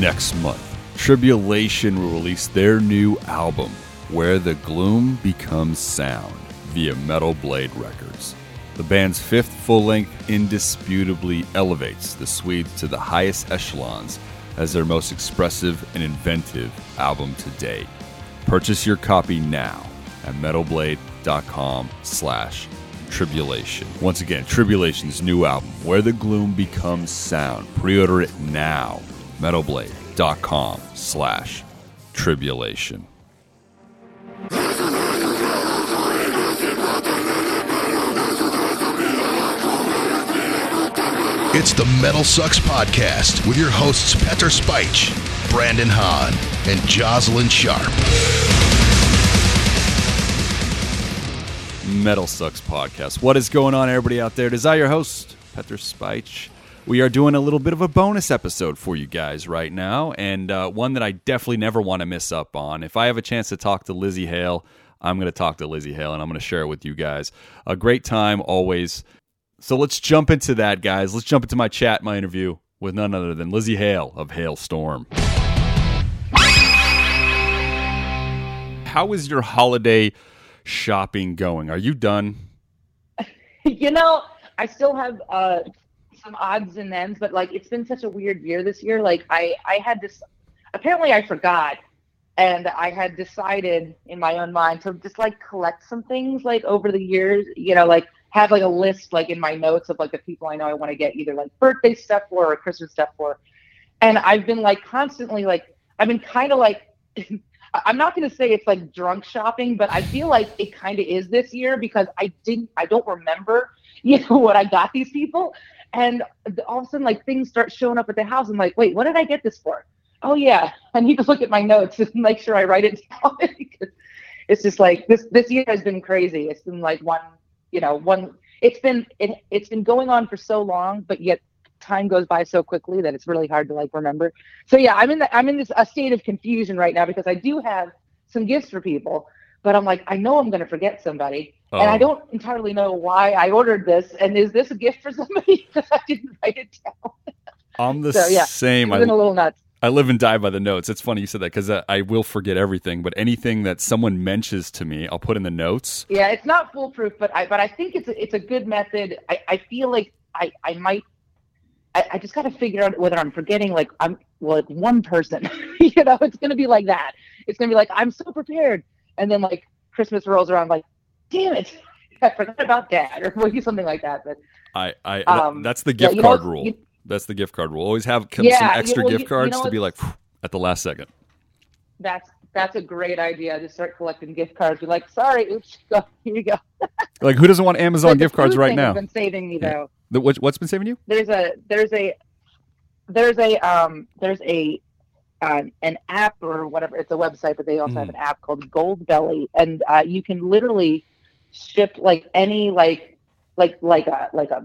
Next month, Tribulation will release their new album, Where the Gloom Becomes Sound, via Metal Blade Records. The band's fifth full length indisputably elevates the Swedes to the highest echelons as their most expressive and inventive album to date. Purchase your copy now at metalblade.com slash tribulation. Once again, Tribulation's new album, Where the Gloom Becomes Sound. Pre-order it now. metalblade.com slash tribulation. It's the Metal Sucks Podcast with your hosts Petter Speich, Brandon Hahn, and Jocelyn Sharp. Metal Sucks Podcast. What is going on, everybody out there? It is I, your host, Petter Speich. We are doing a little bit of a bonus episode for you guys right now, and uh, one that I definitely never want to miss up on. If I have a chance to talk to Lzzy Hale, I'm going to talk to Lzzy Hale, and I'm going to share it with you guys. A great time always. So let's jump into that, guys. Let's jump into my chat, my interview with none other than Lzzy Hale of Halestorm. How is your holiday shopping going? Are you done? you know, I still have uh, some odds and ends, but like it's been such a weird year this year. Like I, I had this. Apparently, I forgot, and I had decided in my own mind to just like collect some things like over the years. You know, like have like a list like in my notes of like the people I know I want to get either like birthday stuff for or Christmas stuff for. And I've been like constantly like I've been kind of like I'm not going to say it's like drunk shopping, but I feel like it kind of is this year because I didn't I don't remember you know what I got these people and all of a sudden like things start showing up at the house. I'm like, "Wait, what did I get this for?" Oh yeah, I need to look at my notes and make sure I write it down it's just like this this year has been crazy. It's been like one you know one it's been it, it's been going on for so long but yet time goes by so quickly that it's really hard to like remember so yeah i'm in the, i'm in this a state of confusion right now because i do have some gifts for people but i'm like i know i'm going to forget somebody oh. and i oh. don't entirely know why i ordered this and is this a gift for somebody because i didn't write it down i'm the so, yeah, same i'm a little nuts I live and die by the notes. It's funny you said that because I, uh, I, will forget everything, but anything that someone mentions to me, I'll put in the notes. Yeah, it's not foolproof, but I but I think it's a, it's a good method. I, I feel like I, I might I, I just got to figure out whether I'm forgetting like I'm well, like one person. you know, it's gonna be like that. It's gonna be like I'm so prepared, and then like Christmas rolls around, like damn it, I forgot about Dad, or maybe something like that. But I I um, that's the gift yeah, card know, rule. You, that's the gift card rule. Always have yeah, some extra well, gift cards you know to be like at the last second. That's that's a great idea to start collecting gift cards. Be like, sorry, oops, go, here you go. like, who doesn't want Amazon gift cards right now? Been saving me though. The, what, what's been saving you? There's a there's a there's a um there's a uh, an app or whatever. It's a website, but they also mm. have an app called Gold Belly, and uh, you can literally ship like any like like like a like a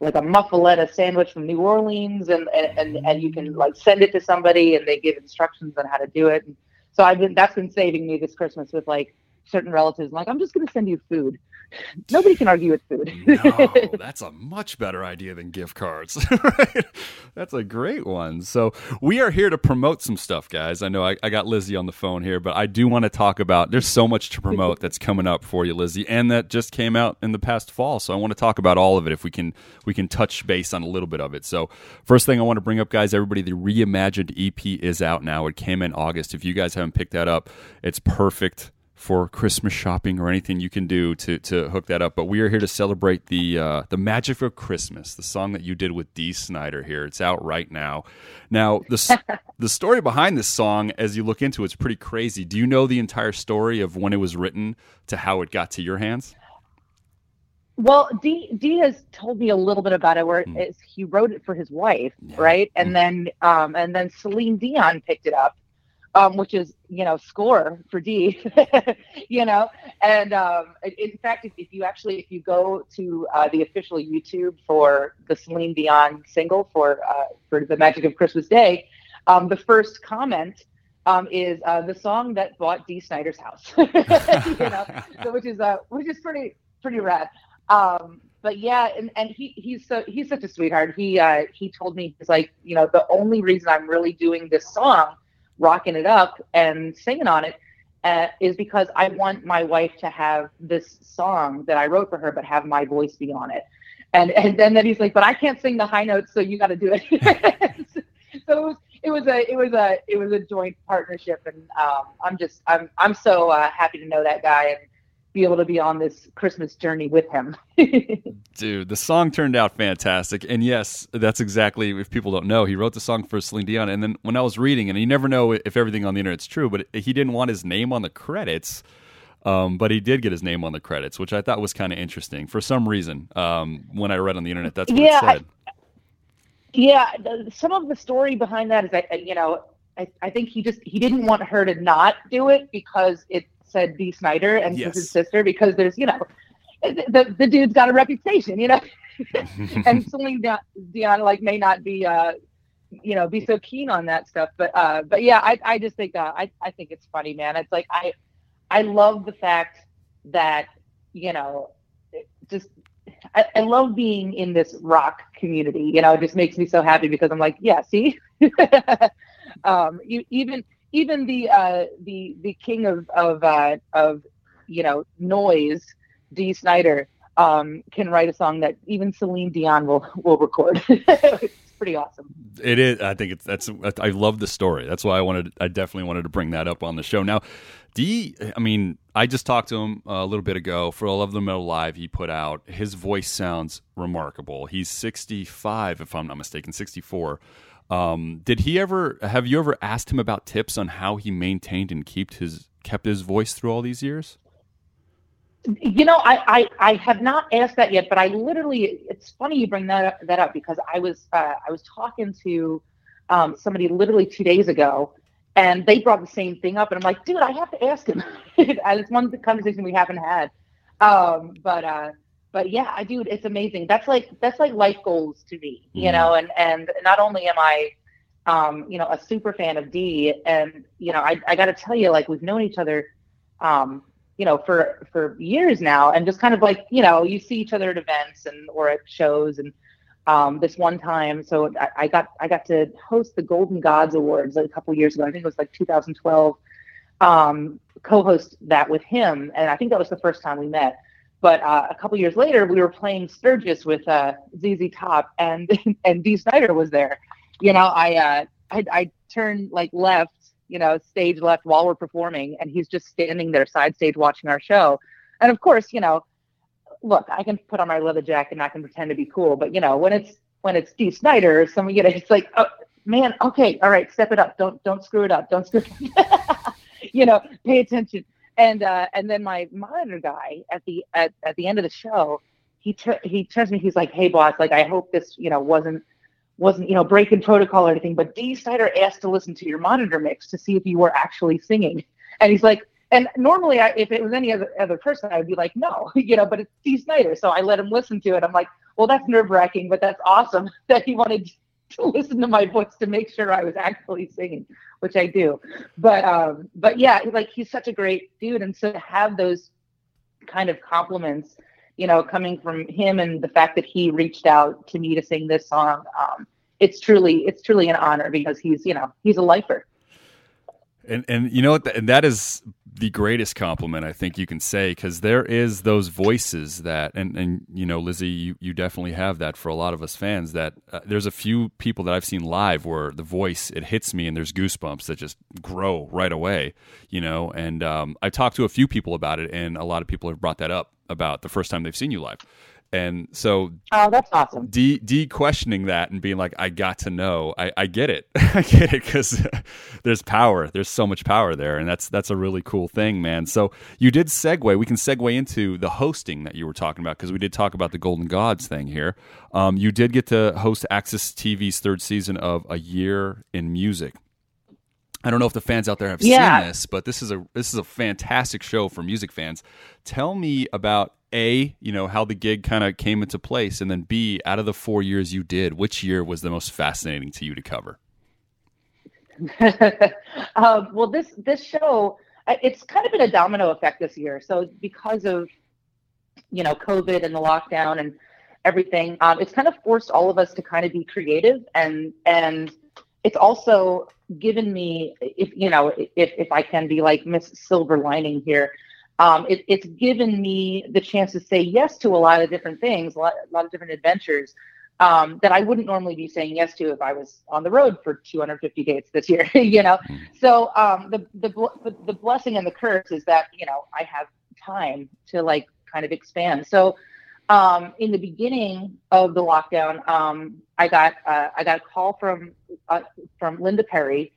like a muffaletta sandwich from New Orleans, and and and you can like send it to somebody, and they give instructions on how to do it. And so I've been that's been saving me this Christmas with like certain relatives. I'm like I'm just to send you food. Nobody can argue with food. no, that's a much better idea than gift cards. right? That's a great one. So we are here to promote some stuff, guys. I know I, I, got Lzzy on the phone here, but I do want to talk about. There's so much to promote that's coming up for you, Lzzy, and that just came out in the past fall. So I want to talk about all of it if we can. We can touch base on a little bit of it. So first thing I want to bring up, guys, everybody, the reimagined EP is out now. It came in August. If you guys haven't picked that up, it's perfect for Christmas shopping or anything you can do to to hook that up. But we are here to celebrate the uh, the magic of Christmas, the song that you did with Dee Snider here. It's out right now. Now the the story behind this song, as you look into it, is pretty crazy. Do you know the entire story of when it was written to how it got to your hands? Well, Dee Dee has told me a little bit about it, where mm. he wrote it for his wife, yeah. right? And mm. then um, and then Celine Dion picked it up um, which is you know score for Dee, you know. And um, in fact, if, if, you actually if you go to uh, the official YouTube for the Celine Dion single for uh, for the Magic of Christmas Day, um, the first comment um, is uh, the song that bought Dee Snider's house, you know, so, which is uh, which is pretty pretty rad. Um, but yeah, and, and he he's so he's such a sweetheart. He uh, he told me he's like, you know, the only reason I'm really doing this song, rocking it up and singing on it, uh, is because I want my wife to have this song that I wrote for her, but have my voice be on it. And and then, then he's like, but I can't sing the high notes, so you got to do it. so it was, it was a it was a it was a joint partnership, and um, I'm just I'm I'm so uh, happy to know that guy and be able to be on this Christmas journey with him. Dude, the song turned out fantastic. And yes, that's exactly, if people don't know, he wrote the song for Celine Dion. And then when I was reading, and you never know if everything on the internet's true, but he didn't want his name on the credits. Um, but he did get his name on the credits, which I thought was kind of interesting for some reason. Um, when I read on the internet, that's what yeah, it said. I, yeah, the, some of the story behind that is that you know I, I think he just he didn't want her to not do it because it said Dee Snider and Yes. his sister because there's you know the the dude's got a reputation, you know, and Celine Dion like may not be uh you know be so keen on that stuff, but uh but yeah, I I just think uh, I I think it's funny, man. It's like I I love the fact that you know just. I, I love being in this rock community. You know, it just makes me so happy because I'm like, yeah, see, um, you, even even the uh, the the king of of uh, of you know noise, Dee Snider, um, can write a song that even Celine Dion will will record. it's pretty awesome. It is. I think it's that's. I love the story. That's why I wanted. I definitely wanted to bring that up on the show. Now, Dee. I mean, I just talked to him a little bit ago for "All of the Metal Live." He put out. His voice sounds remarkable. He's sixty-five, if I'm not mistaken, sixty-four. Um, did he ever? Have you ever asked him about tips on how he maintained and kept his kept his voice through all these years? You know, I, I, I have not asked that yet, but I literally, it's funny you bring that up, that up because I was uh, I was talking to um, somebody literally two days ago, and they brought the same thing up, and I'm like, dude, I have to ask him. and it's one of the conversation we haven't had. Um, but uh, but yeah, I dude, it's amazing. That's like that's like life goals to me, you Mhm. know. And and not only am I, um, you know, a super fan of Dee, and you know, I I got to tell you, like we've known each other. Um, you know, for for years now, and just kind of like you know, you see each other at events and or at shows, and um, this one time, so I, I got I got to host the Golden Gods Awards a couple years ago. I think it was like 2012. Um, co-host that with him, and I think that was the first time we met. But uh, a couple years later, we were playing Sturgis with uh, ZZ Top, and and Dee Snider was there. You know, I uh, I, I like left, you know, stage left while we're performing, and he's just standing there side stage watching our show. And of course, you know, look, I can put on my leather jacket and I can pretend to be cool, but you know, when it's when it's Dee Snider someone, you know, it's like, oh man, okay, all right, step it up, don't don't screw it up, don't screw, it up. you know, pay attention. And uh, and then my monitor guy at the at, at the end of the show, he tur- he turns me, he's like, hey boss, like I hope this you know wasn't wasn't you know breaking protocol or anything, but Dee Snider asked to listen to your monitor mix to see if you were actually singing, and he's like. And normally, I, if it was any other other person, I would be like, no, you know. But it's Dee Snider, so I let him listen to it. I'm like, well, that's nerve wracking, but that's awesome that he wanted to listen to my voice to make sure I was actually singing, which I do. But um, but yeah, like he's such a great dude, and so to have those kind of compliments, you know, coming from him, and the fact that he reached out to me to sing this song, um, it's truly it's truly an honor because he's you know he's a lifer. And and you know what? And that is the greatest compliment I think you can say because there is those voices that and and you know Lzzy, you you definitely have that for a lot of us fans. That uh, there's a few people that I've seen live where the voice it hits me and there's goosebumps that just grow right away. You know, and um, I talked to a few people about it, and a lot of people have brought that up about the first time they've seen you live. And so Oh, that's awesome. de de questioning that and being like, I got to know. I, I get it. I get it because there's power. There's so much power there, and that's that's a really cool thing, man. So you did segue. We can segue into the hosting that you were talking about because we did talk about the Golden Gods thing here. Um, you did get to host AXS TV's third season of A Year in Music. I don't know if the fans out there have Yeah. seen this, but this is a this is a fantastic show for music fans. Tell me about a, you know, how the gig kind of came into place, and then B, out of the four years you did, which year was the most fascinating to you to cover? um, well, this this show, uh, it's kind of been a domino effect this year. So because of you know COVID and the lockdown, and everything. Um, it's kind of forced all of us to kind of be creative, and and it's also given me, if you know, if if I can be like Miss Silver Lining here, um, it, it's given me the chance to say yes to a lot of different things, a lot, a lot of different adventures um, that I wouldn't normally be saying yes to if I was on the road for 250 dates this year. you know, mm. so um, the, the the blessing and the curse is that you know I have time to like kind of expand. So um, in the beginning of the lockdown, um, I got uh, I got a call from uh, from Linda Perry,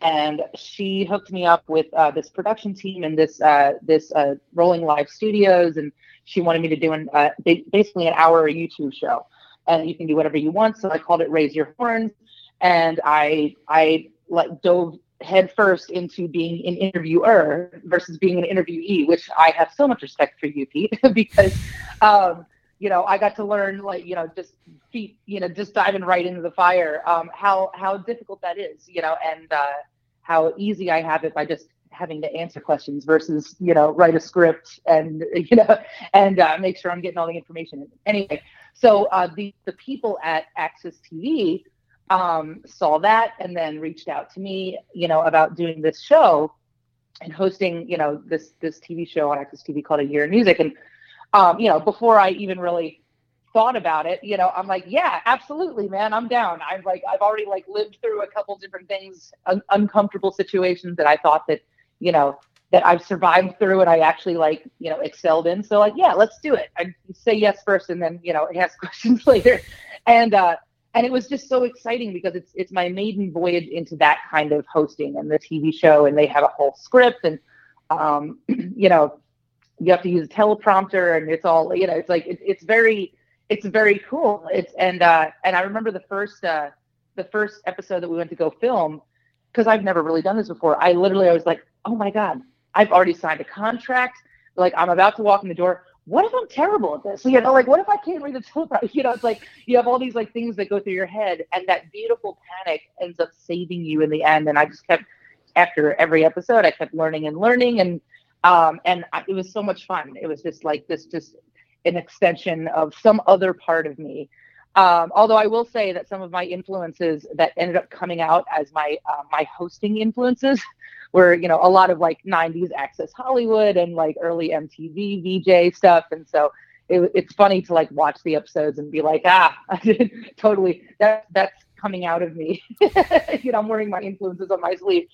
and she hooked me up with uh, this production team and this uh, this uh, Rolling Live Studios, and she wanted me to do an uh, basically an hour YouTube show, and you can do whatever you want. So I called it Raise Your Horns, and I I like dove headfirst into being an interviewer versus being an interviewee, which I have so much respect for you, Pete, because, um, you know, I got to learn like, you know, just feet, you know, just diving right into the fire, um, how, how difficult that is, you know, and, uh, how easy I have it by just having to answer questions versus, you know, write a script and, you know, and, uh, make sure I'm getting all the information. Anyway, so, uh, the, the people at AXS TV, um, saw that and then reached out to me, you know, about doing this show and hosting, you know, this this TV show on AXS TV called A Year in Music. And um, you know, before I even really thought about it, you know, I'm like, yeah, absolutely, man, I'm down. I'm like, I've already like lived through a couple different things, un- uncomfortable situations that I thought that, you know, that I've survived through and I actually like, you know, excelled in. So like, yeah, let's do it. I say yes first and then, you know, ask questions later. And uh, and it was just so exciting because it's it's my maiden voyage into that kind of hosting and the TV show, and they have a whole script, and um, you know, you have to use a teleprompter, and it's all you know, it's like it, it's very it's very cool. It's and uh, and I remember the first uh, the first episode that we went to go film because I've never really done this before. I literally I was like, oh my god, I've already signed a contract. Like I'm about to walk in the door what if I'm terrible at this? You know, like what if I can't read the teleprompter? You know, it's like you have all these like things that go through your head, and that beautiful panic ends up saving you in the end. And I just kept after every episode, I kept learning and learning, and um, and I, it was so much fun. It was just like this, just an extension of some other part of me. Um, although I will say that some of my influences that ended up coming out as my uh, my hosting influences were you know a lot of like 90s access hollywood and like early mtv vj stuff and so it, it's funny to like watch the episodes and be like ah totally that that's coming out of me you know i'm wearing my influences on my sleeve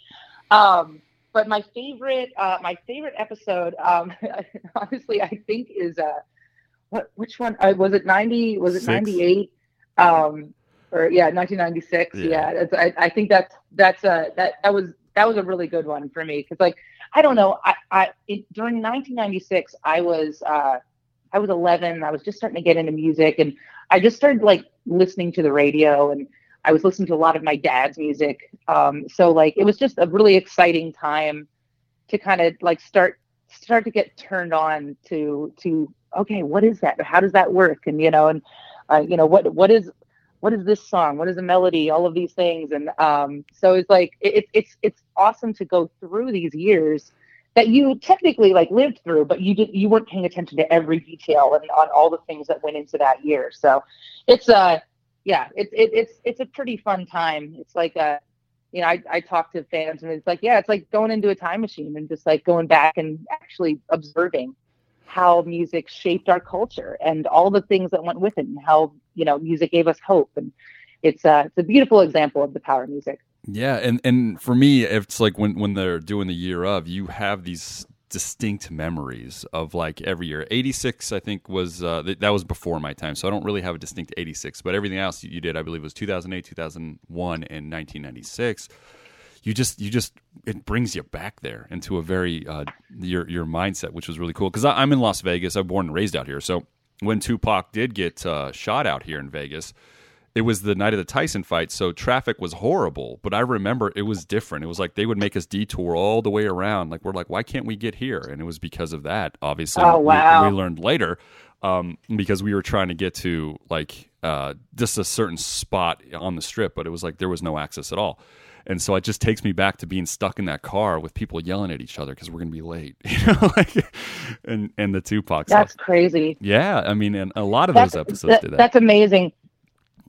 um, but my favorite uh, my favorite episode um, honestly i think is uh what which one? Uh, was it 90 was it 98 um or yeah 1996 yeah, yeah I, I think that's that's uh that that was that was a really good one for me because like I don't know I I it, during 1996 I was uh, I was 11 I was just starting to get into music and I just started like listening to the radio and I was listening to a lot of my dad's music. Um, so like it was just a really exciting time to kind of like start start to get turned on to to okay what is that? How does that work? And you know and uh, you know what what is what is this song? What is the melody? All of these things. And um, so it's like it, it's it's awesome to go through these years that you technically like lived through but you did you weren't paying attention to every detail and on all the things that went into that year. So it's uh yeah it's it, it's it's a pretty fun time. It's like a uh, you know I, I talk to fans and it's like yeah it's like going into a time machine and just like going back and actually observing how music shaped our culture and all the things that went with it and how you know music gave us hope. And it's uh, it's a beautiful example of the power of music. Yeah and and for me it's like when when they're doing the year of you have these distinct memories of like every year 86 i think was uh, th- that was before my time so i don't really have a distinct 86 but everything else you did i believe was 2008 2001 and 1996 you just you just it brings you back there into a very uh, your your mindset, which was really cool. Because I'm in Las Vegas, I'm born and raised out here. So when Tupac did get uh, shot out here in Vegas, it was the night of the Tyson fight, so traffic was horrible. But I remember it was different. It was like they would make us detour all the way around. Like we're like, why can't we get here? And it was because of that. Obviously, oh, wow. we, we learned later. um, because we were trying to get to like uh, just a certain spot on the strip, but it was like there was no access at all. And so it just takes me back to being stuck in that car with people yelling at each other because we're going to be late, you know, like, and and the Tupac That's stuff. crazy. Yeah, I mean, and a lot of That's, those episodes that- did that. that's amazing.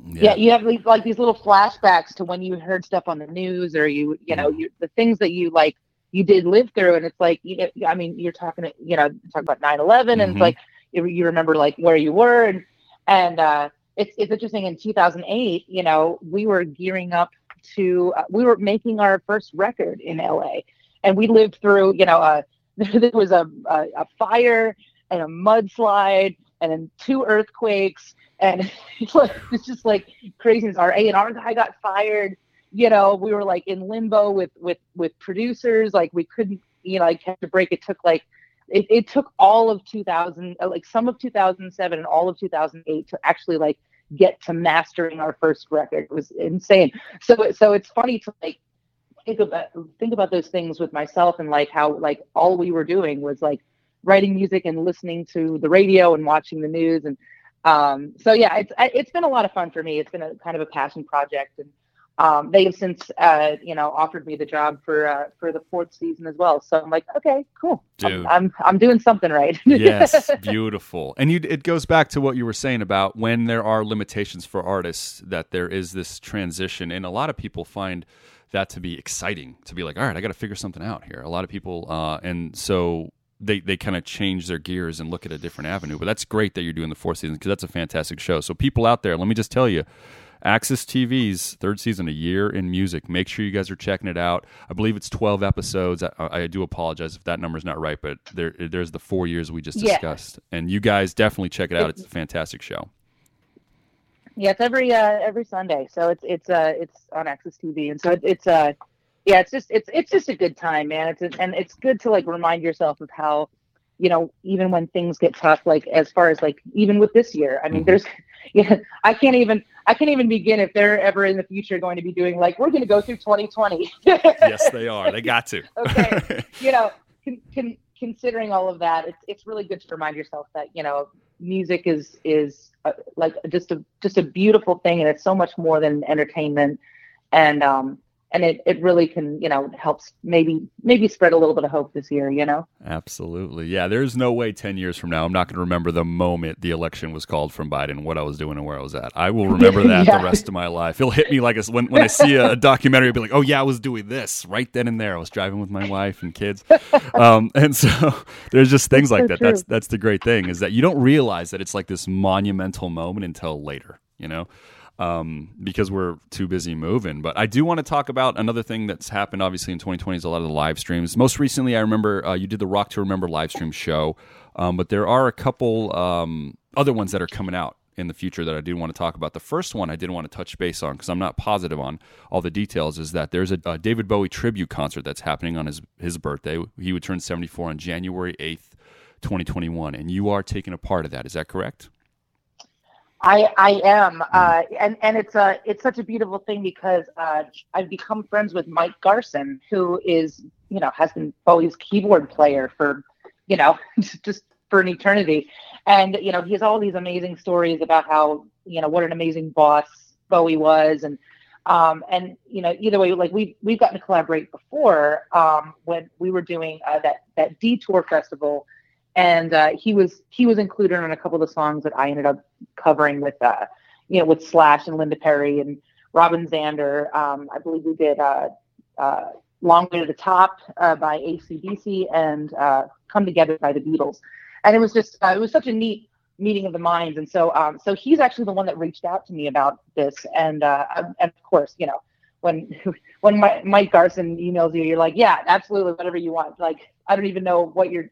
Yeah. you have these, like these little flashbacks to when you heard stuff on the news or you, you know, Mm-hmm. you, the things that you like, you did live through. And it's like, you know, I mean, you're talking, you know, talk about 9 11 and it's like, you, you remember like where you were. And, and, uh, it's, it's interesting in 2008, you know, we were gearing up to, uh, we were making our first record in LA and we lived through, you know, uh, there was a, a, a fire and a mudslide and then two earthquakes and it's just like craziness. Our A and R guy got fired. You know, we were like in limbo with with with producers. Like we couldn't, you know, like catch a break. It took like it, it took all of 2000, uh, like some of 2007 and all of 2008 to actually like get to mastering our first record. It was insane. So so it's funny to like think about think about those things with myself and like how like all we were doing was like writing music and listening to the radio and watching the news and um so yeah it's it's been a lot of fun for me it's been a kind of a passion project and um they have since uh you know offered me the job for uh for the fourth season as well so i'm like okay cool. I'm, I'm i'm doing something right yes, beautiful. And you, it goes back to what you were saying about when there are limitations for artists, that there is this transition, and a lot of people find that to be exciting. To be like, all right, I got to figure something out here. A lot of people, uh, and so they they kind of change their gears and look at a different avenue. But that's great that you're doing the fourth season because that's a fantastic show. So people out there, let me just tell you. AXS TV's third season, A Year in Music. Make sure you guys are checking it out. I believe it's 12 episodes. I, I do apologize if that number's not right, but there, there's the four years we just Yeah. discussed. And you guys definitely check it out. It's a fantastic show. yeah it's every uh every sunday so it's it's uh it's on AXS TV and so it, it's uh yeah it's just it's it's just a good time man it's and it's good to like remind yourself of how you know even when things get tough like as far as like even with this year i mean Mhm. there's yeah i can't even i can't even begin if they're ever in the future going to be doing like we're going to go through 2020 yes, they are. They got to. Okay. you know, con- con- considering all of that, it's it's really good to remind yourself that you know music is is uh, like just a just a beautiful thing, and it's so much more than entertainment, and um and it it really can you know helps maybe maybe spread a little bit of hope this year. You know. Absolutely. Yeah, there's no way 10 years from now I'm not going to remember the moment the election was called from Biden, what I was doing and where I was at. I will remember that Yeah. the rest of my life. It'll hit me like a, when, when I see a, documentary, I'll be like, oh, yeah, I was doing this right then and there. I was driving with my wife and kids. Um, and so there's just things like so that. That's, that's the great thing is that you don't realize that it's like this monumental moment until later, you know? Um, because we're too busy moving. But I do want to talk about another thing that's happened, obviously, in 2020 is a lot of the live streams. Most recently, I remember uh, you did the Rock to Remember live stream show, um, but there are a couple um, other ones that are coming out in the future that I do want to talk about. The first one I did want to touch base on because I'm not positive on all the details is that there's a, a David Bowie tribute concert that's happening on his his birthday. He would turn 74 on January 8th, 2021, and you are taking a part of that. Is that correct? I I am, uh, and and it's a it's such a beautiful thing because uh, I've become friends with Mike Garson, who is you know has been Bowie's keyboard player for you know just for an eternity, and you know he has all these amazing stories about how you know what an amazing boss Bowie was, and um, and you know either way, like we we've gotten to collaborate before um, when we were doing uh, that that Detour festival and uh, he was he was included on a couple of the songs that I ended up covering with uh, you know with Slash and Linda Perry and Robin Zander. Um, I believe we did uh, uh, "Long Way to the Top" uh, by ACDC and uh, "Come Together" by the Beatles, and it was just it was such a neat meeting of the minds. And so um, so he's actually the one that reached out to me about this, and uh, and of course you know. When when Mike Garson emails you, you're like, yeah, absolutely, whatever you want. Like, I don't even know what you're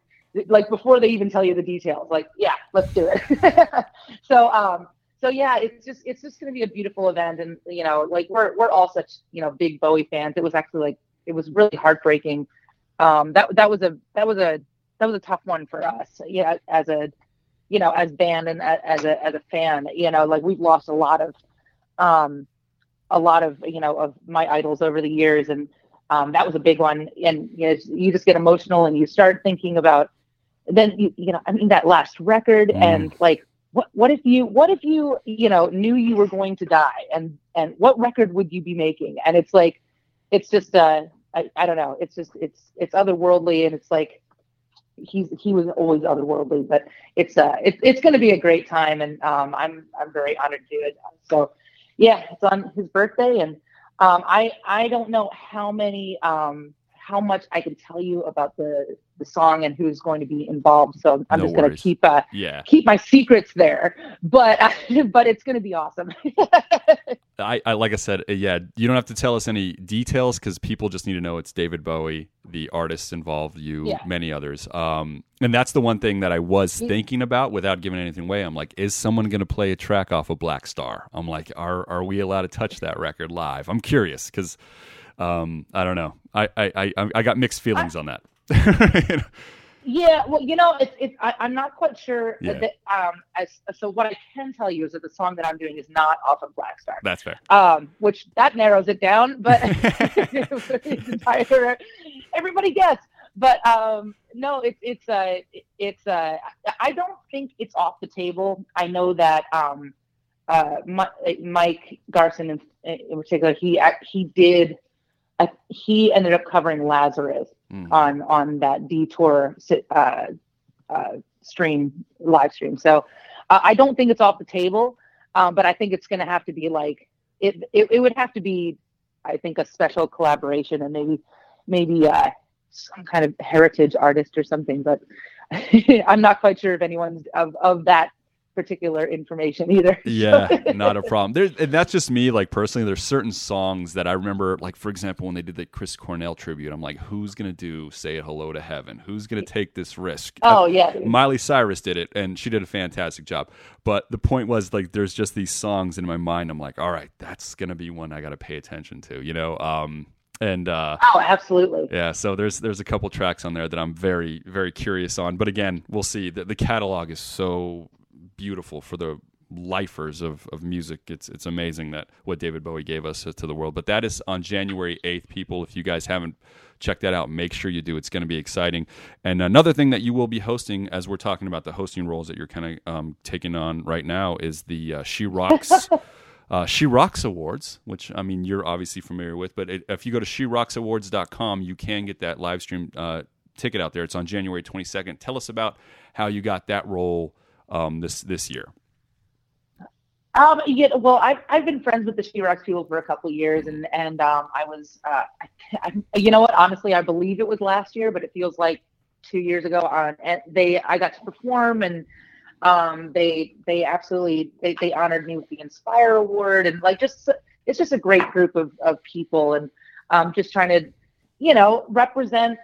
like before they even tell you the details like yeah let's do it. So um so yeah it's just it's just going to be a beautiful event and you know like we're we're all such you know big bowie fans. It was actually like it was really heartbreaking. Um that that was a that was a that was a tough one for us yeah as a you know as band and as a as a fan you know like we've lost a lot of um a lot of you know of my idols over the years and um, that was a big one. And you know you just get emotional and you start thinking about then you, you know, I mean, that last record Mm. and like, what, what if you, what if you, you know, knew you were going to die and, and what record would you be making? And it's like, it's just, uh, I, I don't know. It's just, it's, it's otherworldly and it's like, he's, he was always otherworldly, but it's, uh, it's, it's going to be a great time. And, um, I'm, I'm very honored to do it. So yeah, it's on his birthday and, um, I, I don't know how many, um, how much I can tell you about the the song and who's going to be involved. So I'm No just going to keep uh, Yeah. keep my secrets there. But but it's going to be awesome. I, I like I said, yeah. You don't have to tell us any details because people just need to know it's David Bowie, the artists involved, you, Yeah. many others. Um, and that's the one thing that I was Yeah. thinking about without giving anything away. I'm like, is someone going to play a track off of Blackstar? I'm like, are are we allowed to touch that record live? I'm curious because um, I don't know. I I, I, I got mixed feelings on that. You know? yeah, well, you know, it's it's I, I'm not quite sure. Yeah. That, um, as so what I can tell you is that the song that I'm doing is not off of Blackstar. That's fair. um, which that narrows it down. But entire, everybody gets. But um, no, it's it's uh, it's uh, I don't think it's off the table. I know that um, uh, Mi- Mike Garson in, in particular, he he did. He ended up covering Lazarus Mhm. on on that detour uh, uh, stream live stream. So uh, I don't think it's off the table, um, but I think it's going to have to be like it, it. It would have to be, I think, a special collaboration and maybe maybe uh, some kind of heritage artist or something. But I'm not quite sure if anyone's of of that particular information either. Yeah, not a problem. There, and that's just me. Like personally, there's certain songs that I remember. Like for example, when they did the Chris Cornell tribute, I'm like, who's gonna do "Say Hello to Heaven"? Who's gonna take this risk? Oh yeah. Miley Cyrus did it, and she did a fantastic job. But the point was, like, there's just these songs in my mind. I'm like, all right, that's gonna be one I got to pay attention to, you know. Um, and uh, Oh, absolutely. yeah, so there's there's a couple tracks on there that I'm very very curious on. But again, we'll see. The, the catalog is so beautiful for the lifers of, of music. It's it's amazing that what David Bowie gave us to the world. But that is on January 8th, people. If you guys haven't checked that out, make sure you do. It's going to be exciting. And another thing that you will be hosting, as we're talking about the hosting roles that you're kind of um, taking on right now, is the uh, She Rocks. Uh, she Rocks Awards, which I mean you're obviously familiar with, but it, if you go to SheRocksAwards.com, you can get that live stream uh, ticket out there. It's on January 22nd. Tell us about how you got that role um, this this year. Um, yeah, well, I've I've been friends with the She Rocks people for a couple years, and and um, I was, uh, I, I, you know what? Honestly, I believe it was last year, but it feels like two years ago. On and they, I got to perform, and um, they they absolutely they, they honored me with the Inspire Award, and like just it's just a great group of of people, and um, just trying to, you know, represent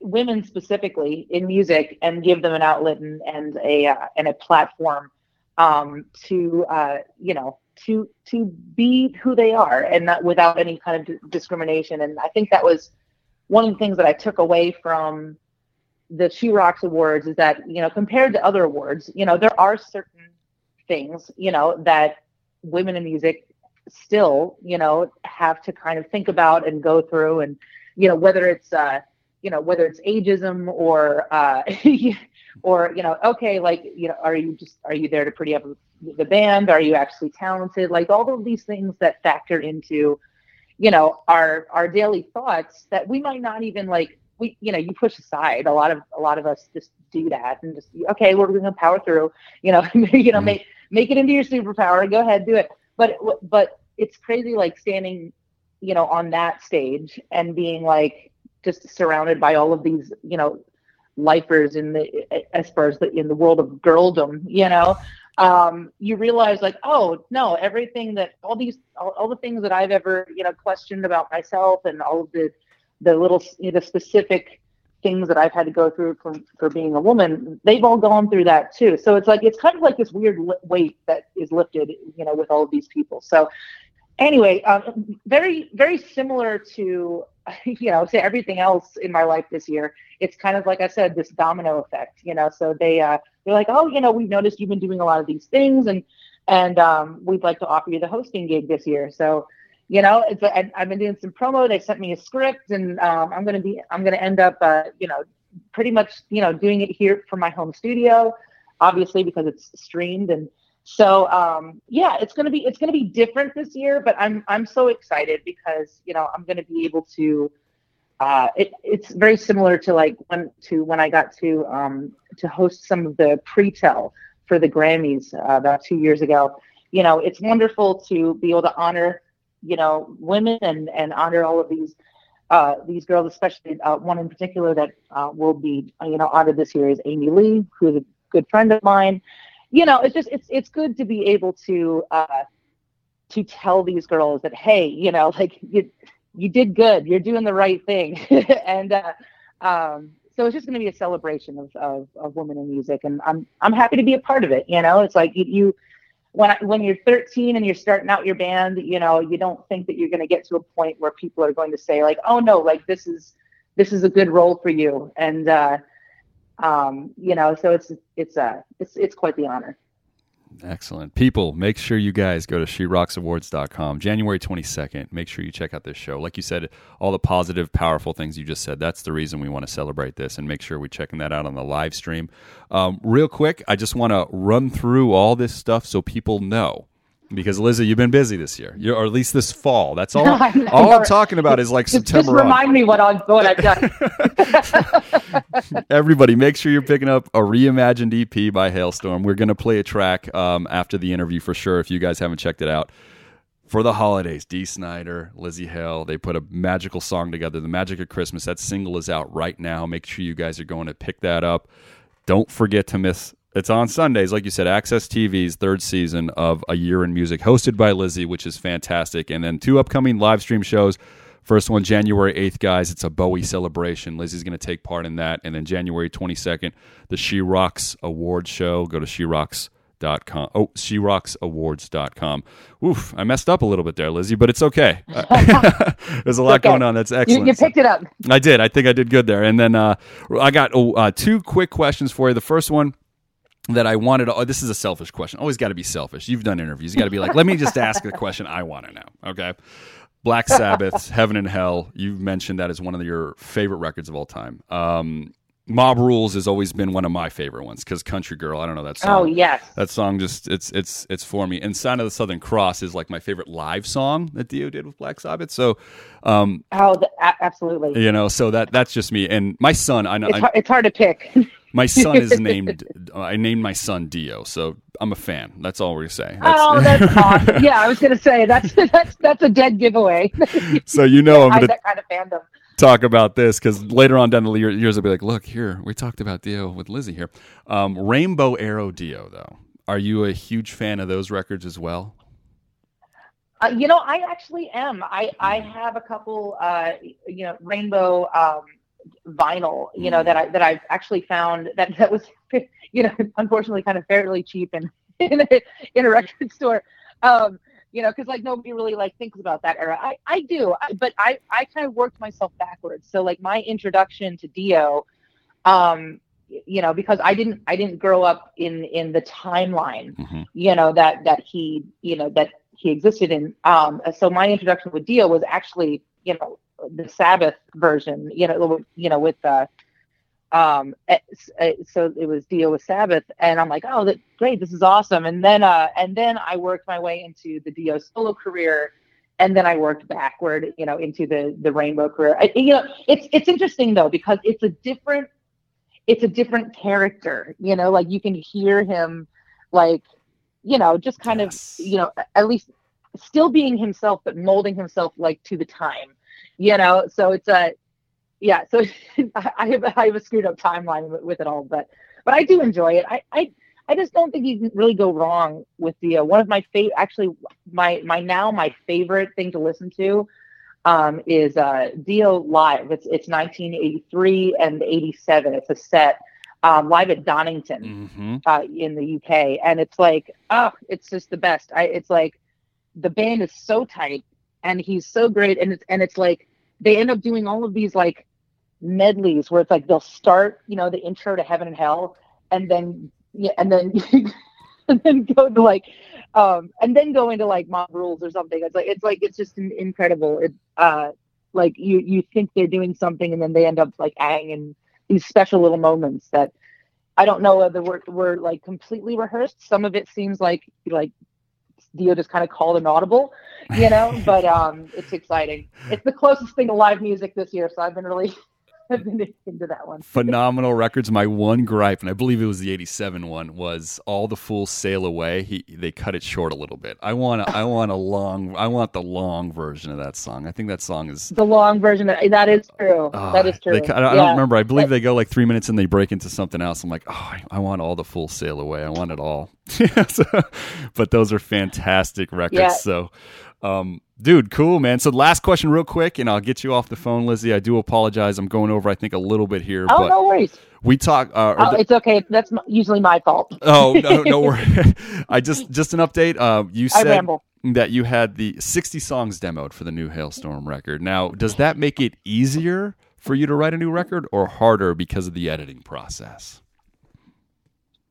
women specifically in music and give them an outlet and and a uh, and a platform um, to uh, you know to to be who they are and not without any kind of d- discrimination. And I think that was one of the things that I took away from the She Rocks Awards is that you know compared to other awards, you know there are certain things you know that women in music still you know have to kind of think about and go through and you know whether it's uh you know whether it's ageism or uh or you know okay like you know are you just are you there to pretty up the band? Are you actually talented? Like all of these things that factor into you know our our daily thoughts that we might not even like we you know you push aside. A lot of a lot of us just do that and just okay we're going to power through you know you know Mhm. make make it into your superpower. Go ahead do it. But but it's crazy like standing you know on that stage and being like just surrounded by all of these you know lifers in the as far as the in the world of girldom you know? Um you realize like oh no everything that all these all, all the things that i've ever you know questioned about myself and all of the the little you know, the specific things that i've had to go through for for being a woman they've all gone through that too. So it's like it's kind of like this weird weight that is lifted you know with all of these people. So anyway um, very very similar to you know say everything else in my life this year it's kind of like i said this domino effect you know so they uh they're like oh you know we've noticed you've been doing a lot of these things and and um we'd like to offer you the hosting gig this year. So you know it's I, i've been doing some promo they sent me a script and um i'm gonna be i'm gonna end up uh you know pretty much you know doing it here from my home studio, obviously because it's streamed and so um, yeah, it's gonna be it's gonna be different this year, but I'm I'm so excited because you know I'm gonna be able to. Uh, it, it's very similar to like when to when I got to um, to host some of the pre-tell for the Grammys uh, about two years ago. You know, it's wonderful to be able to honor you know women and and honor all of these uh, these girls, especially uh, one in particular that uh, will be you know honored this year is Amy Lee, who is a good friend of mine you know, it's just it's it's good to be able to uh, to tell these girls that hey, you know, like you you did good, you're doing the right thing, and uh, um, so it's just going to be a celebration of, of of women in music, and I'm I'm happy to be a part of it. You know, it's like you, you when I, when you're 13 and you're starting out your band, you know, you don't think that you're going to get to a point where people are going to say like, oh no, like this is this is a good role for you, and uh, um, you know, so it's it's uh it's it's quite the honor. Excellent. People, make sure you guys go to sherocksawards.com January 22nd. Make sure you check out this show. Like you said, all the positive, powerful things you just said, that's the reason we want to celebrate this and make sure we're checking that out on the live stream. Um, real quick, I just want to run through all this stuff so people know because Lzzy, you've been busy this year, You're, or at least this fall. That's all. all I'm talking about is like just, September. Just remind on. me what I'm what I've done. Everybody, make sure you're picking up a reimagined EP by Halestorm. We're going to play a track um, after the interview for sure. If you guys haven't checked it out. For the holidays, Dee Snider, Lzzy Hale, they put a magical song together. The Magic of Christmas. That single is out right now. Make sure you guys are going to pick that up. Don't forget to miss it's on Sundays, like you said, AXS TV's third season of A Year in Music, hosted by Lzzy, which is fantastic. And then two upcoming live stream shows. First one, January 8th, guys. It's a Bowie celebration. Lzzy's going to take part in that. And then January 22nd, the She Rocks Award Show. Go to She Rocks. Dot com. Oh, she rocks awards.com. Oof, I messed up a little bit there, Lzzy, but it's okay. There's a lot okay. going on. That's excellent. You, you, picked it up. I did. I think I did good there. And then uh, I got oh, uh, two quick questions for you. The first one that I wanted. To, oh, this is a selfish question. Always got to be selfish. You've done interviews. You got to be like, let me just ask a question I want to know. Okay. Black Sabbath, Heaven and Hell. You've mentioned that as one of your favorite records of all time. Um, Mob Rules has always been one of my favorite ones because Country Girl. I don't know that song. Oh yes, that song just it's it's it's for me. And Sign of the Southern Cross is like my favorite live song that Dio did with Black Sabbath. So, um, oh, the, absolutely. You know, so that that's just me. And my son, I know it's, hard, it's hard to pick. My son is named. I named my son Dio, so I'm a fan. That's all we're saying. That's, oh, that's awesome. Yeah, I was gonna say that's that's that's a dead giveaway. so you know I'm that kind of fandom. Talk about this because later on down the years, I'll be like, look here, we talked about Dio with Lzzy here. Um, Rainbow Arrow Dio, though, are you a huge fan of those records as well? Uh, you know, I actually am. I I have a couple, uh, you know, Rainbow. Um, vinyl, you know, that I that I've actually found that that was, you know, unfortunately kind of fairly cheap in in a, in a record store. Um, you know, because like nobody really like thinks about that era. I, I do, I, but I, I kind of worked myself backwards. So like my introduction to Dio, um, you know, because I didn't, I didn't grow up in in the timeline, mm-hmm. you know, that that he, you know, that he existed in. Um, so my introduction with Dio was actually, you know, the Sabbath version, you know, you know, with the um eh, eh, so it was Dio with Sabbath and I'm like, oh that great, this is awesome. And then uh and then I worked my way into the Dio solo career and then I worked backward, you know, into the the rainbow career. I, you know, it's it's interesting though because it's a different it's a different character, you know, like you can hear him like, you know, just kind yes. of, you know, at least still being himself but molding himself like to the time you know so it's a yeah so i have i have a screwed up timeline with, it all but but i do enjoy it i i I just don't think you can really go wrong with the uh, one of my favorite. Actually, my my now my favorite thing to listen to um, is uh, Dio live. It's it's 1983 and 87. It's a set um, live at Donington mm-hmm. uh, in the UK, and it's like oh, it's just the best. I it's like the band is so tight and he's so great and it's and it's like they end up doing all of these like medleys where it's like they'll start you know the intro to heaven and hell and then yeah and then and then go to like um and then go into like mob rules or something it's like it's like it's just incredible it uh like you you think they're doing something and then they end up like adding and these special little moments that I don't know whether we're, we're like completely rehearsed. Some of it seems like like Dio just kind of called an audible, you know. but um, it's exciting. It's the closest thing to live music this year, so I've been really into that one. Phenomenal records. My one gripe, and I believe it was the '87 one, was "All the Fools Sail Away." He they cut it short a little bit. I want a, I want a long. I want the long version of that song. I think that song is the long version. Of, that is true. Uh, that is true. They, I, I don't remember. I believe they go like three minutes and they break into something else. I'm like, oh, I, I want all the Fools Sail Away. I want it all. so, but those are fantastic records. Yeah. So. Um, dude, cool, man. So last question, real quick, and I'll get you off the phone, Lzzy. I do apologize. I'm going over, I think, a little bit here. Oh, no worries. We talk. Uh, oh, the, it's okay. That's usually my fault. Oh no, no worry. I just just an update. Uh, you said that you had the 60 songs demoed for the new Halestorm record. Now, does that make it easier for you to write a new record, or harder because of the editing process?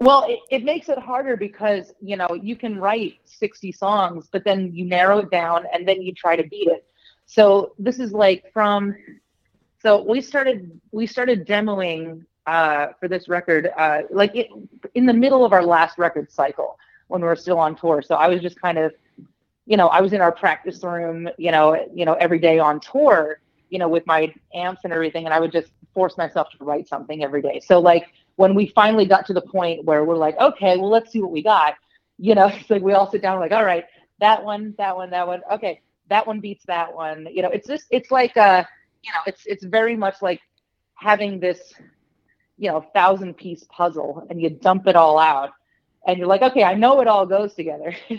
Well, it, it makes it harder because, you know, you can write 60 songs, but then you narrow it down and then you try to beat it. So this is like from, so we started, we started demoing uh, for this record, uh, like it, in the middle of our last record cycle when we were still on tour. So I was just kind of, you know, I was in our practice room, you know, you know, every day on tour, you know, with my amps and everything, and I would just force myself to write something every day. So like when we finally got to the point where we're like, okay, well, let's see what we got. You know, it's like we all sit down, like, all right, that one, that one, that one. Okay, that one beats that one. You know, it's just, it's like, uh, you know, it's it's very much like having this, you know, thousand piece puzzle, and you dump it all out, and you're like, okay, I know it all goes together,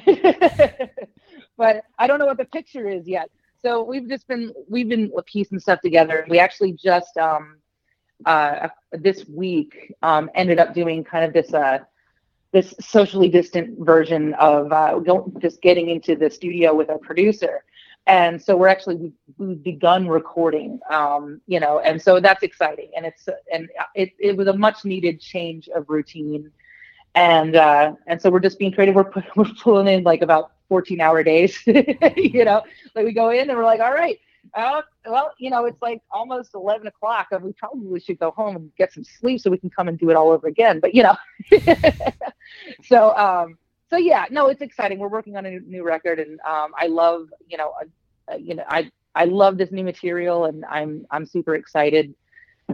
but I don't know what the picture is yet. So we've just been we've been piecing stuff together. We actually just um, uh, this week um, ended up doing kind of this uh, this socially distant version of uh, just getting into the studio with a producer. And so we're actually we've begun recording, um, you know, and so that's exciting. And it's and it, it was a much needed change of routine, and uh, and so we're just being creative. We're we're pulling in like about 14 hour days, you know, like we go in and we're like, all right, uh, well, you know, it's like almost 11 o'clock, and we probably should go home and get some sleep so we can come and do it all over again. But, you know, so, um, so yeah, no, it's exciting. We're working on a new record, and um, I love, you know, uh, you know, I I love this new material, and I'm I'm super excited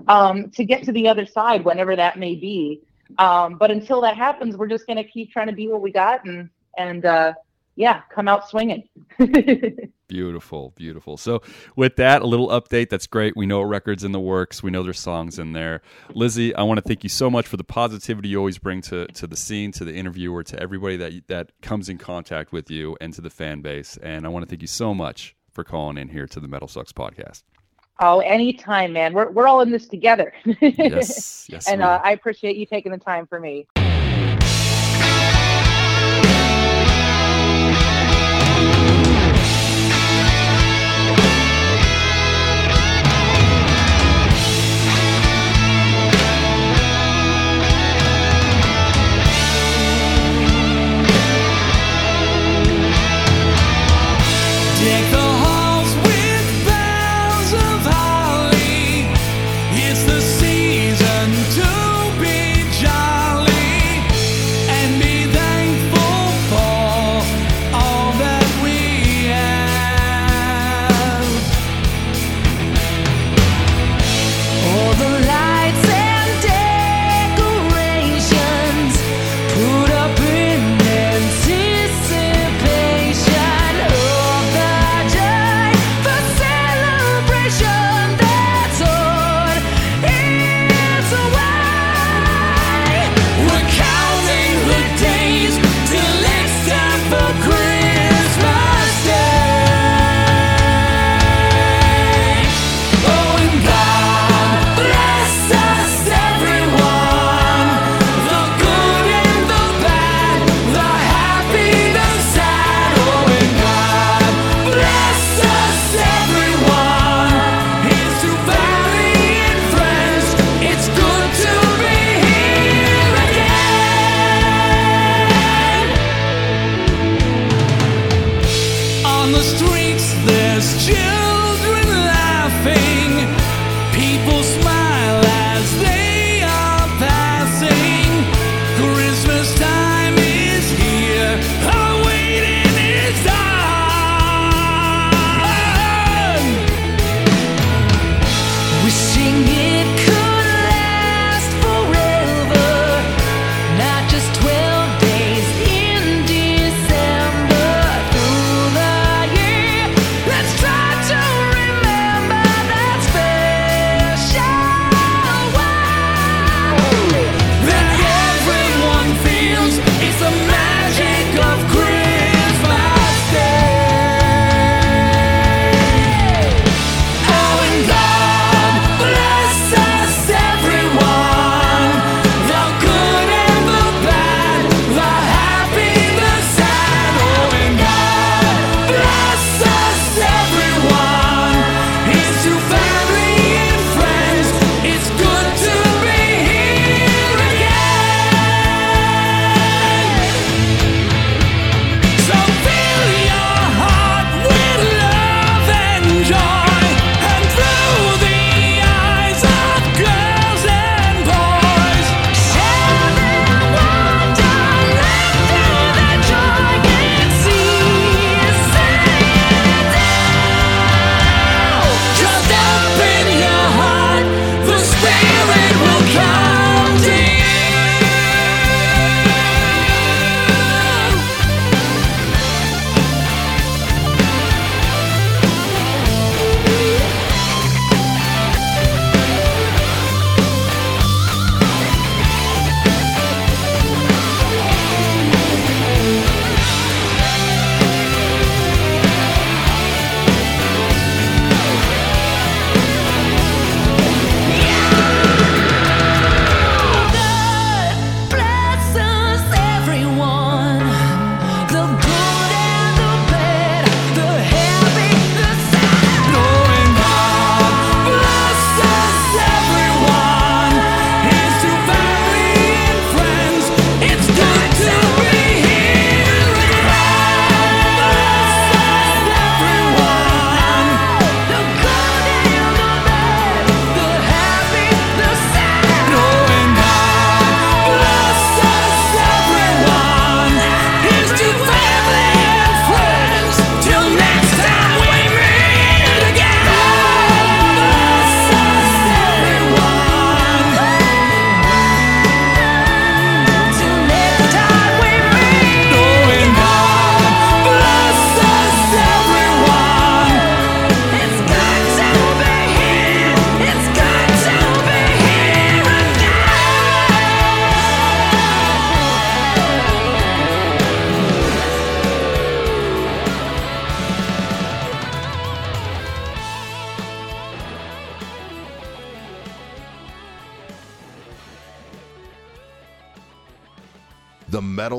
um, to get to the other side, whenever that may be. Um, but until that happens, we're just gonna keep trying to be what we got, and and uh, yeah, come out swinging. beautiful, beautiful. So, with that, a little update. That's great. We know records in the works. We know there's songs in there. Lzzy, I want to thank you so much for the positivity you always bring to to the scene, to the interviewer, to everybody that that comes in contact with you, and to the fan base. And I want to thank you so much for calling in here to the Metal Sucks podcast. Oh, anytime, man. We're we're all in this together. yes, yes. and uh, I appreciate you taking the time for me.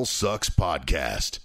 Sucks Podcast.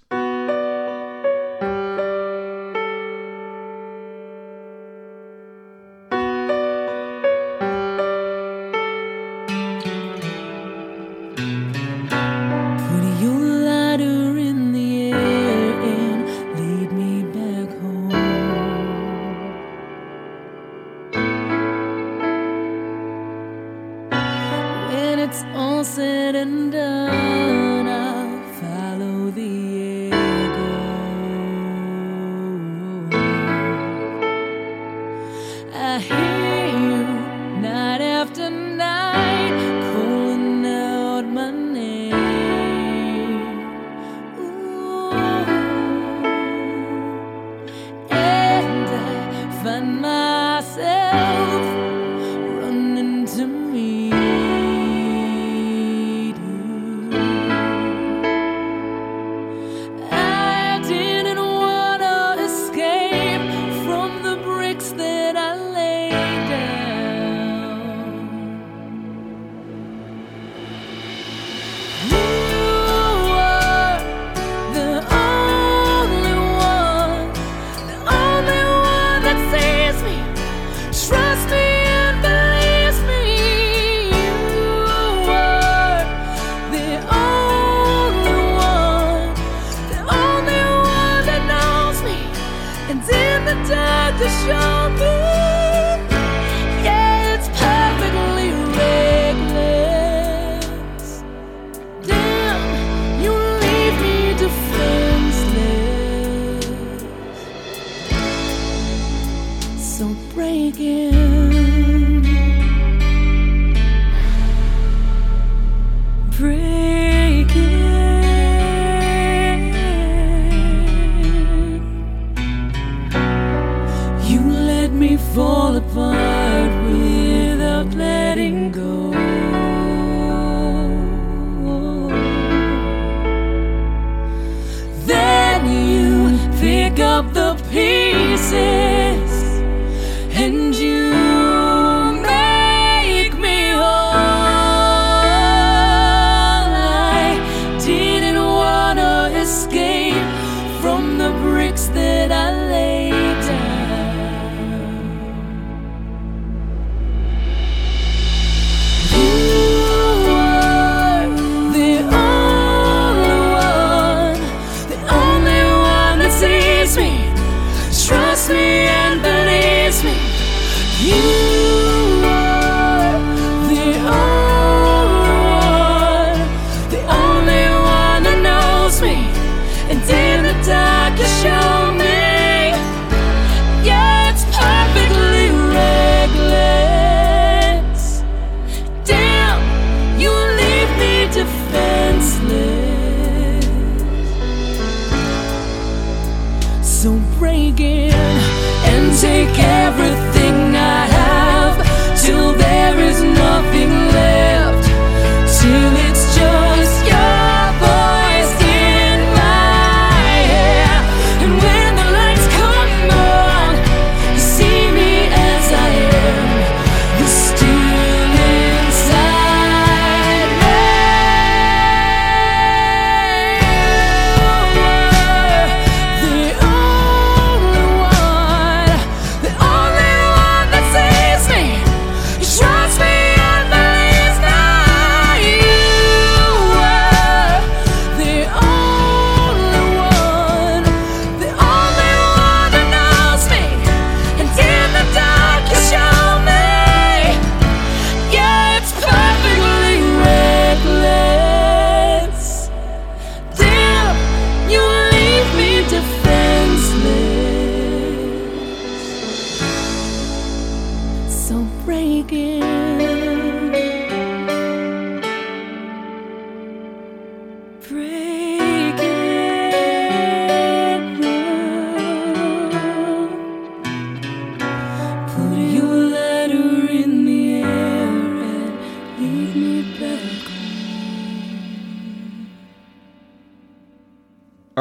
Defenseless.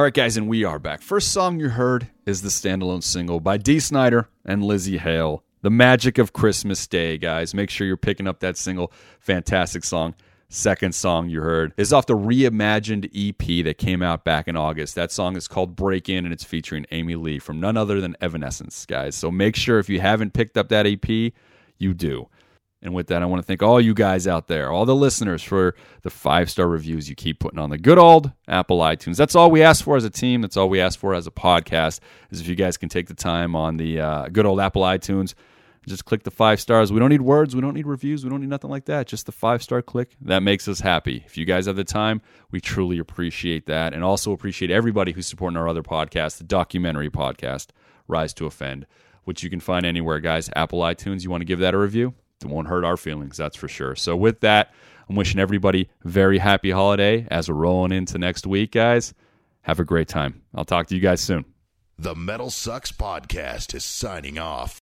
Right, guys, and we are back. First song you heard is the standalone single by Dee Snider and Lzzy Hale. The Magic of Christmas Day, guys. Make sure you're picking up that single. Fantastic song. second song you heard is off the reimagined EP that came out back in August. That song is called Break In and it's featuring Amy Lee from none other than Evanescence, guys. So make sure if you haven't picked up that EP, you do. And with that, I want to thank all you guys out there, all the listeners for the five star reviews you keep putting on the good old Apple iTunes. That's all we ask for as a team. That's all we ask for as a podcast. Is if you guys can take the time on the uh, good old Apple iTunes, just click the five stars. We don't need words. We don't need reviews. We don't need nothing like that. Just the five star click. That makes us happy. If you guys have the time, we truly appreciate that. And also appreciate everybody who's supporting our other podcast, the documentary podcast, Rise to Offend, which you can find anywhere, guys. Apple iTunes. You want to give that a review? It won't hurt our feelings, that's for sure. So, with that, I'm wishing everybody very happy holiday as we're rolling into next week, guys. Have a great time. I'll talk to you guys soon. The Metal Sucks Podcast is signing off.